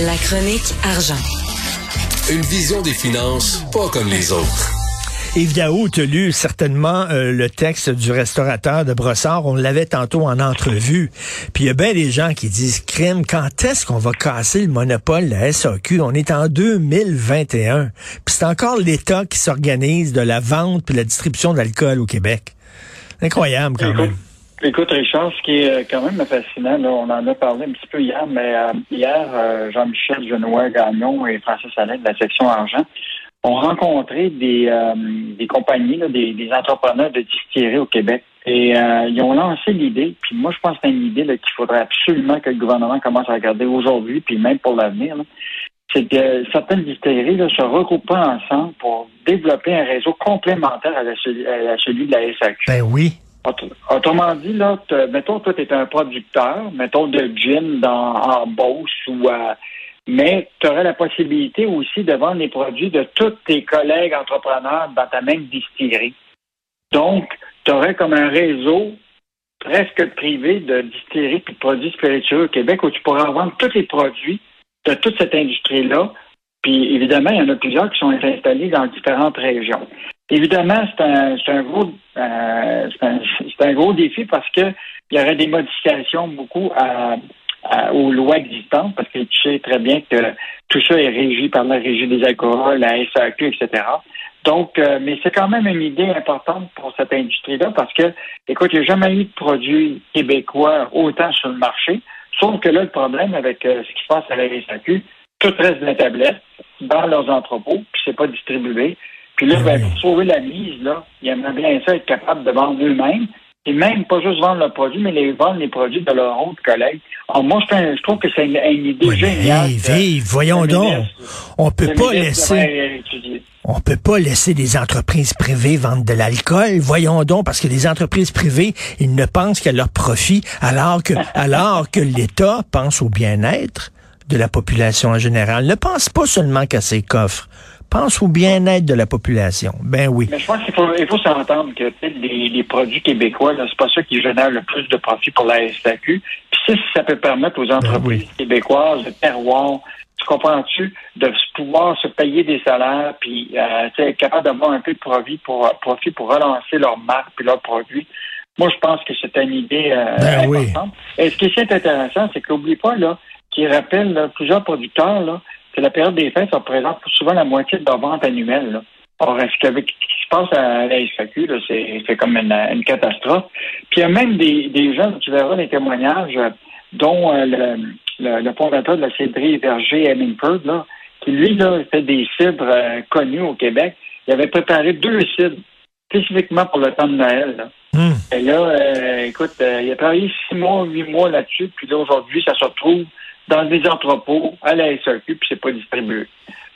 La chronique argent. Une vision des finances pas comme les autres. Yves Daou, tu as lu certainement euh, le texte du restaurateur de Brossard. On l'avait tantôt en entrevue. Puis il y a bien des gens qui disent, crime, quand est-ce qu'on va casser le monopole de la SAQ? On est en 2021. Puis c'est encore l'État qui s'organise de la vente puis la distribution d'alcool au Québec. Incroyable quand même. Écoute, Richard, ce qui est euh, quand même fascinant, on en a parlé un petit peu hier, mais euh, hier, Jean-Michel Genois Gagnon et Francis Alain de la section Argent ont rencontré des, euh, compagnies, des, entrepreneurs de distillerie au Québec. Et euh, ils ont lancé l'idée, puis moi je pense que c'est une idée qu'il faudrait absolument que le gouvernement commence à regarder aujourd'hui, puis même pour l'avenir. C'est que certaines distilleries se regroupent ensemble pour développer un réseau complémentaire à, celui de la SAQ. Ben oui. Autrement dit, là, mettons, toi, tu es un producteur, mettons de gin dans, en Beauce ou à mais tu aurais la possibilité aussi de vendre les produits de tous tes collègues entrepreneurs dans ta même distillerie. Donc, tu aurais comme un réseau presque privé de distilleries et de produits spiritueux au Québec où tu pourrais vendre tous les produits de toute cette industrie-là. Puis évidemment, il y en a plusieurs qui sont installés dans différentes régions. Évidemment, c'est un, gros, euh, un, gros défi parce qu'il y aurait des modifications beaucoup aux lois existantes, parce que tu sais très bien que tout ça est régi par la Régie des alcools, la SAQ, etc. Donc, euh, mais c'est quand même une idée importante pour cette industrie-là parce que, écoute, il n'y a jamais eu de produits québécois autant sur le marché. Sauf que là, le problème avec euh, ce qui se passe à la SAQ, tout reste dans la tablette, dans leurs entrepôts, puis c'est pas distribué. Puis là, ben, pour sauver la mise, là, ils aimeraient bien ça être capable de vendre eux-mêmes et même pas juste vendre le produit, mais les vendre les produits de leurs autres collègues. Alors moi, je, trouve que c'est une, idée géniale. Vive, voyons donc. On peut pas laisser. On peut pas laisser des entreprises privées vendre de l'alcool. Voyons donc, parce que les entreprises privées, ils ne pensent qu'à leur profit, alors que, alors que l'État pense au bien-être de la population en général. Ne pense pas seulement qu'à ses coffres pense au bien-être de la population. Ben oui. Mais je pense qu'il faut, il faut s'entendre que les, les, produits québécois, c'est pas ça qui génère le plus de profit pour la SAQ. Puis si ça peut permettre aux ben entreprises québécoises de terroir, tu comprends-tu, de pouvoir se payer des salaires, puis euh, être capable d'avoir un peu de profit pour, profit pour relancer leur marque puis leurs produits. Moi, je pense que c'est une idée euh, ben importante. Et ce qui est intéressant, c'est qu'oublie pas, là, qui rappelle plusieurs producteurs, là, que la période des fêtes, ça représente souvent la moitié de leur vente annuelle. Là. Or, ce, qui se passe à la SAQ, c'est comme une, catastrophe. Puis il y a même des, des gens, tu verras les témoignages, dont euh, le, le, fondateur de la cidrerie Verger Hemingford, là, qui lui là, fait des cidres euh, connus au Québec. Il avait préparé deux cidres spécifiquement pour le temps de Noël. Là. Hmm. Et là, euh, écoute, il a travaillé six mois, huit mois là-dessus, puis là, aujourd'hui, ça se retrouve dans des entrepôts à la SAQ, puis c'est pas distribué.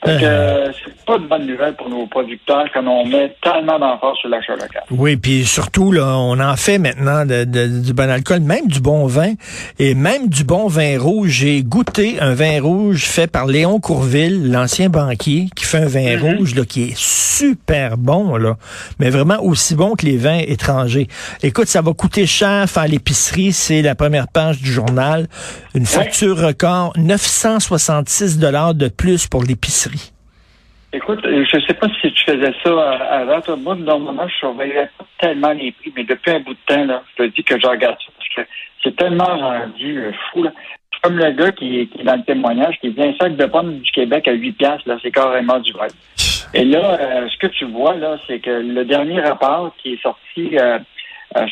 Donc, euh, c'est pas de bonne nouvelle pour nos producteurs quand on met tellement d'emphase sur l'achat local. Oui, puis surtout, là, on en fait maintenant de, du bon alcool, même du bon vin, et même du bon vin rouge. J'ai goûté un vin rouge fait par Léon Courville, l'ancien banquier, qui fait un vin mm-hmm. rouge là, qui est super bon, là, mais vraiment aussi bon que les vins étrangers. Écoute, ça va coûter cher faire l'épicerie, c'est la première page du journal. Une facture record, 966 dollars de plus pour l'épicerie. Écoute, euh, je ne sais pas si tu faisais ça euh, avant. Toi, moi, normalement, je surveillais pas tellement les prix, mais depuis un bout de temps, là, je te dis que je regarde ça parce que c'est tellement rendu euh, fou. Là. Comme le gars qui, est dans le témoignage, qui dit un sac de pommes du Québec à 8 piastres, là, c'est carrément du vrai. Et là, ce que tu vois, là, c'est que le dernier rapport qui est sorti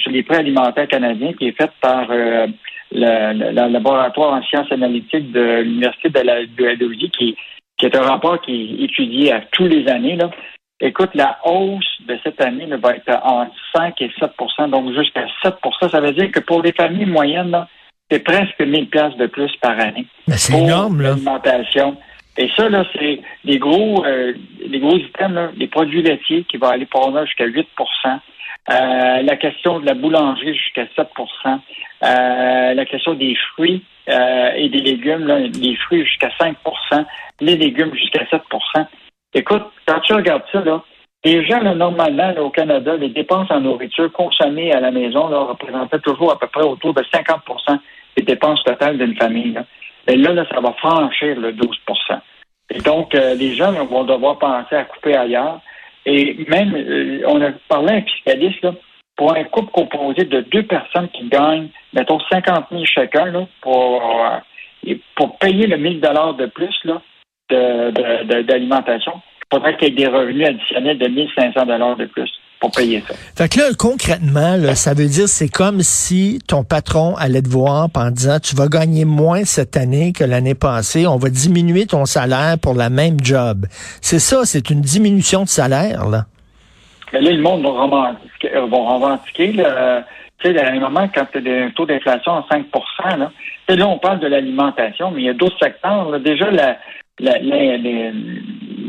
sur les prix alimentaires canadiens, qui est fait par le, laboratoire en sciences analytiques de l'Université de la de qui qui est un rapport qui est étudié à tous les années. Là. Écoute, la hausse de cette année va être entre 5 et 7% donc jusqu'à 7% Ça veut dire que pour les familles moyennes, c'est presque 1000 pièces de plus par année. c'est énorme, là. L'alimentation. Et ça, là, c'est des gros, euh, les gros items, là, les produits laitiers qui vont aller pour jusqu'à 8% euh, la question de la boulangerie jusqu'à 7% euh, la question des fruits euh, et des légumes, là, les fruits jusqu'à 5% les légumes jusqu'à 7% Écoute, quand tu regardes ça, là, là, normalement, au Canada, les dépenses en nourriture consommées à la maison là, représentaient toujours à peu près autour de 50% des dépenses totales d'une famille. Mais là, là, ça va franchir le 12% Et donc, euh, les gens vont devoir penser à couper ailleurs. Et même, euh, on a parlé à un fiscaliste, là, pour un couple composé de deux personnes qui gagnent, mettons, 50 000 chacun, là, pour, euh, pour payer le 1000 dollars de plus là, d'alimentation, il faudrait qu'il y ait des revenus additionnels de 1500 dollars de plus pour payer ça. Fait que là, concrètement, ça veut dire c'est comme si ton patron allait te voir en disant tu vas gagner moins cette année que l'année passée, on va diminuer ton salaire pour la même job. C'est ça, c'est une diminution de salaire, là. Mais là, le monde va revendiquer, euh, revendiquer là, tu sais, à un moment, quand tu as un taux d'inflation à 5 là, là, on parle de l'alimentation, mais il y a d'autres secteurs. Déjà, la,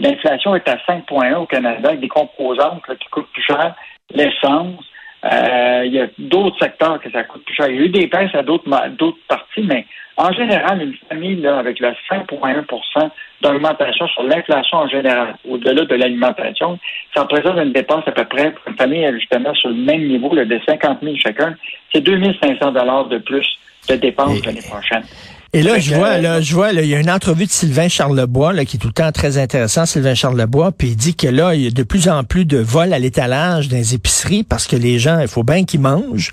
l'inflation est à 5,1 au Canada avec des composantes qui coûtent plus cher, l'essence. Euh, il y a d'autres secteurs que ça coûte plus cher. Il y a eu des baisses à d'autres d'autres parties, mais en général, une famille là, avec le 5,1% d'augmentation sur l'inflation en général, au-delà de l'alimentation, ça représente une dépense à peu près pour une famille justement sur le même niveau là, de 50 000 chacun. C'est 2 500 de plus de dépenses l'année prochaine. Et là, je vois, là, je vois, là, il y a une entrevue de Sylvain Charlebois, là, qui est tout le temps très intéressant, Sylvain Charlebois, puis il dit que là, il y a de plus en plus de vols à l'étalage dans les épiceries parce que les gens, il faut bien qu'ils mangent,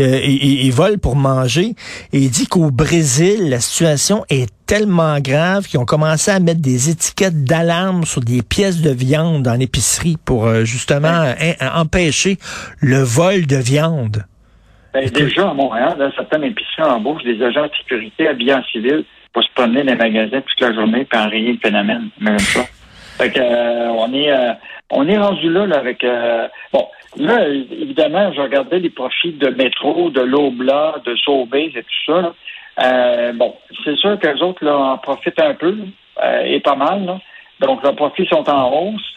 euh, ils volent pour manger. Et il dit qu'au Brésil, la situation est tellement grave qu'ils ont commencé à mettre des étiquettes d'alarme sur des pièces de viande dans l'épicerie pour euh, justement empêcher le vol de viande. Ben, déjà, à Montréal, dans certaines épiceries embauchent des agents de sécurité habillés en civil pour se promener dans les magasins toute la journée et enrayer le phénomène. Même ça. Fait que, euh, on est euh, on est rendu là, là avec euh, bon là évidemment je regardais les profits de métro, de l'Obla, de Sobeys et tout ça. bon, c'est sûr que les autres là, en profitent un peu et pas mal. Là. Donc leurs profits sont en hausse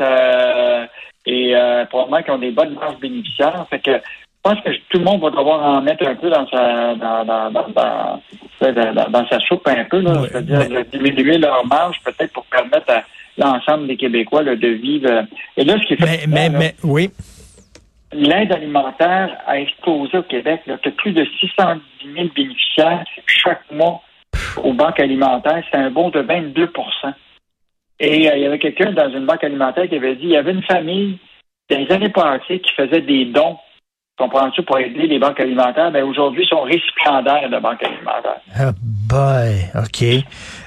et probablement qu'ils ont des bonnes marges bénéficiaires. Fait que je pense que tout le monde va devoir en mettre un peu dans sa dans, dans, dans, dans, sa soupe un peu, là, c'est-à-dire diminuer leur marge peut-être pour permettre à l'ensemble des Québécois de vivre. Et là, ce qui fait mais, mais, mais oui. L'aide alimentaire a explosé au Québec. Tu as plus de 610 000 bénéficiaires chaque mois aux banques alimentaires. C'est un bond de 22% Et euh, il y avait quelqu'un dans une banque alimentaire qui avait dit il y avait une famille dans les années passées qui faisait des dons comprends-tu, pour aider les banques alimentaires, mais ben, aujourd'hui, sont récipiendaires de banques alimentaires. Ah boy, OK.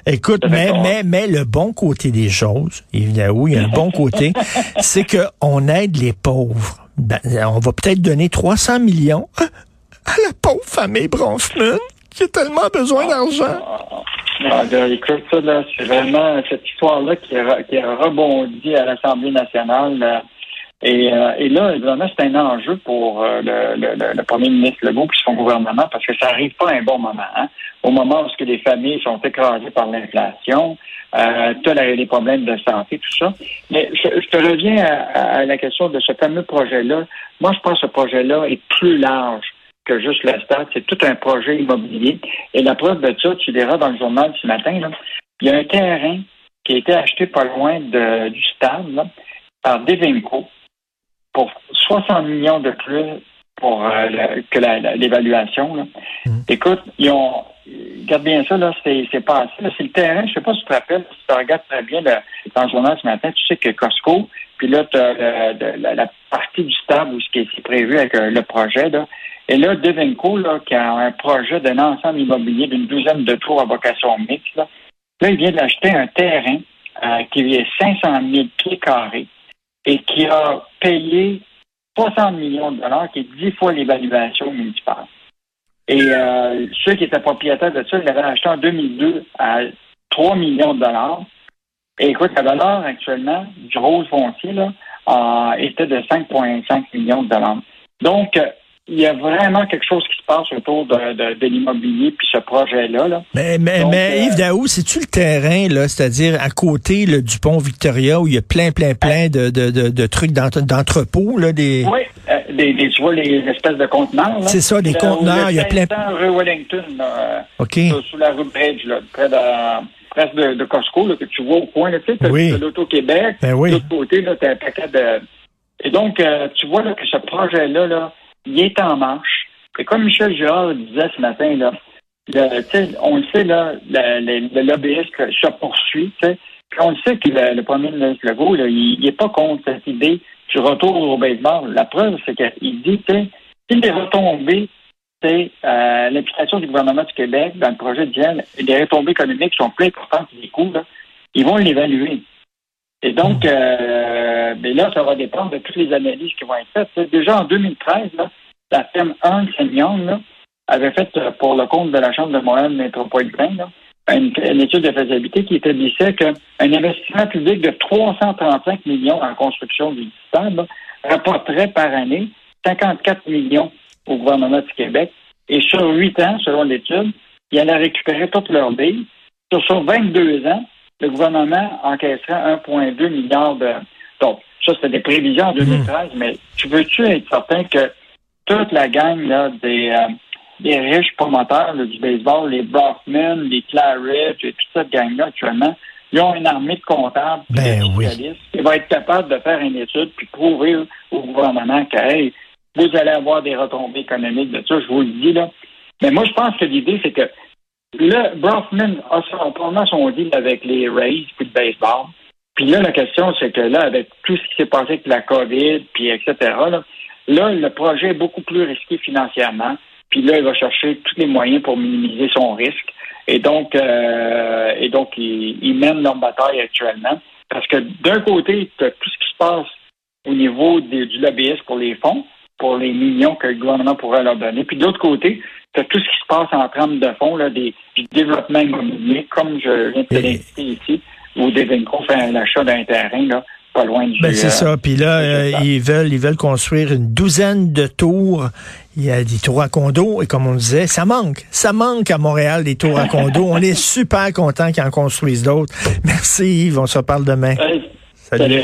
Écoute, mais, mais, mais le bon côté des choses, évidemment, il y a un bon côté, c'est qu'on aide les pauvres. Ben, on va peut-être donner 300 millions à la pauvre famille Bronfman qui a tellement besoin d'argent. Ah, écoute, ça, c'est vraiment cette histoire-là qui, qui, a rebondi à l'Assemblée nationale. Et, euh, et là, évidemment, c'est un enjeu pour euh, le, premier ministre Legault et son gouvernement parce que ça n'arrive pas à un bon moment. Hein? Au moment où que les familles sont écrasées par l'inflation, euh, tu as les problèmes de santé, tout ça. Mais je, te reviens à, la question de ce fameux projet-là. Moi, je pense que ce projet-là est plus large que juste le stade. C'est tout un projet immobilier. Et la preuve de ça, tu verras dans le journal ce matin, il y a un terrain qui a été acheté pas loin du stade par Devinco pour 60 millions de plus pour euh, que l'évaluation. Mm. Écoute, ils ont regarde bien ça, là, c'est, c'est passé. c'est le terrain, je sais pas si tu te rappelles, si tu regardes très bien dans le journal ce matin, tu sais que Costco, puis là, tu as la, partie du stade où ce qui est prévu avec euh, le projet, là. Et là, Devenco, là, qui a un projet d'un ensemble immobilier d'une douzaine de tours à vocation mixte, là, là il vient d'acheter un terrain euh, qui est 500 000 pieds carrés et qui a payé 60 millions de dollars, qui est dix fois l'évaluation municipale. Et euh, ceux qui étaient propriétaires de ça, ils l'avaient acheté en 2002 à 3 millions de dollars. Et écoute, la valeur actuellement du rose foncier là, était de 5,5 millions de dollars. Donc, il y a vraiment quelque chose qui se passe autour de, de, de l'immobilier puis ce projet-là. Là. Mais, mais, mais euh, Yves Daou, c'est-tu le terrain, là, c'est-à-dire à côté là, du pont Victoria où il y a plein, plein, plein de, de, trucs d'entrepôts, là, des. Oui, euh, des, des, tu vois les espèces de conteneurs. C'est ça, des conteneurs, il y a plein. rue Wellington, là, OK. Sous, la rue Bridge, là, près de presque de, de, Costco, là, que tu vois au coin, là, tu sais, oui. de l'Auto-Québec. Ben oui. De l'autre côté, là, t'as un paquet de. Et donc, euh, tu vois là, que ce projet-là, là, il est en marche. Et comme Michel Girard disait ce matin, là, on le sait, là, le, le lobbyiste se poursuit. On le sait que le, premier ministre Legault, il n'est pas contre cette idée du retour au baseball. La preuve, c'est qu'il dit que si les retombées, c'est euh, l'implication du gouvernement du Québec dans le projet de gel, les retombées économiques sont plus importantes que les coûts, ils vont l'évaluer. Et donc, euh, ben là, ça va dépendre de toutes les analyses qui vont être faites. Déjà en 2013, la firme Ernst Young avait fait euh, pour le compte de la Chambre de Montréal métropolitain une, une, étude de faisabilité qui établissait qu'un investissement public de 335 millions en construction du stade rapporterait par année 54 millions au gouvernement du Québec. Et sur huit ans, selon l'étude, il allait récupérer toutes leurs billes. Sur, sur 22 ans, le gouvernement encaisserait 1,2 milliard de. Donc, ça, c'était des prévisions en 2013, mmh. mais tu veux-tu être certain que toute la gang là, des, euh, des riches promoteurs du baseball, les Brockman, les Claridge et toute cette gang-là actuellement, ils ont une armée de comptables ben, oui. qui va être capable de faire une étude puis prouver au gouvernement que hey, vous allez avoir des retombées économiques de ça, je vous le dis là. Mais moi, je pense que l'idée, c'est que le Brockman a son, son deal avec les Rays puis le baseball. Puis là, la question, c'est que là, avec tout ce qui s'est passé avec la COVID, puis etc., là, là, le projet est beaucoup plus risqué financièrement. Puis là, il va chercher tous les moyens pour minimiser son risque. Et donc, euh, et donc, ils, mènent leur bataille actuellement. Parce que d'un côté, tu as tout ce qui se passe au niveau du lobbyisme pour les fonds, pour les millions que le gouvernement pourrait leur donner. Puis de l'autre côté, tu as tout ce qui se passe en termes de fonds, là, des, du développement immobilier, comme je viens de l'indiquer ici, où Devinco fait l'achat d'un terrain, là, pas loin du... Ben, c'est ça. Puis là, euh, ils veulent ils veulent construire une douzaine de tours. Il y a des tours à condo et comme on disait, ça manque. Ça manque à Montréal des tours à condo. on est super content qu'ils en construisent d'autres. Merci Yves, on se reparle demain. Salut. Salut.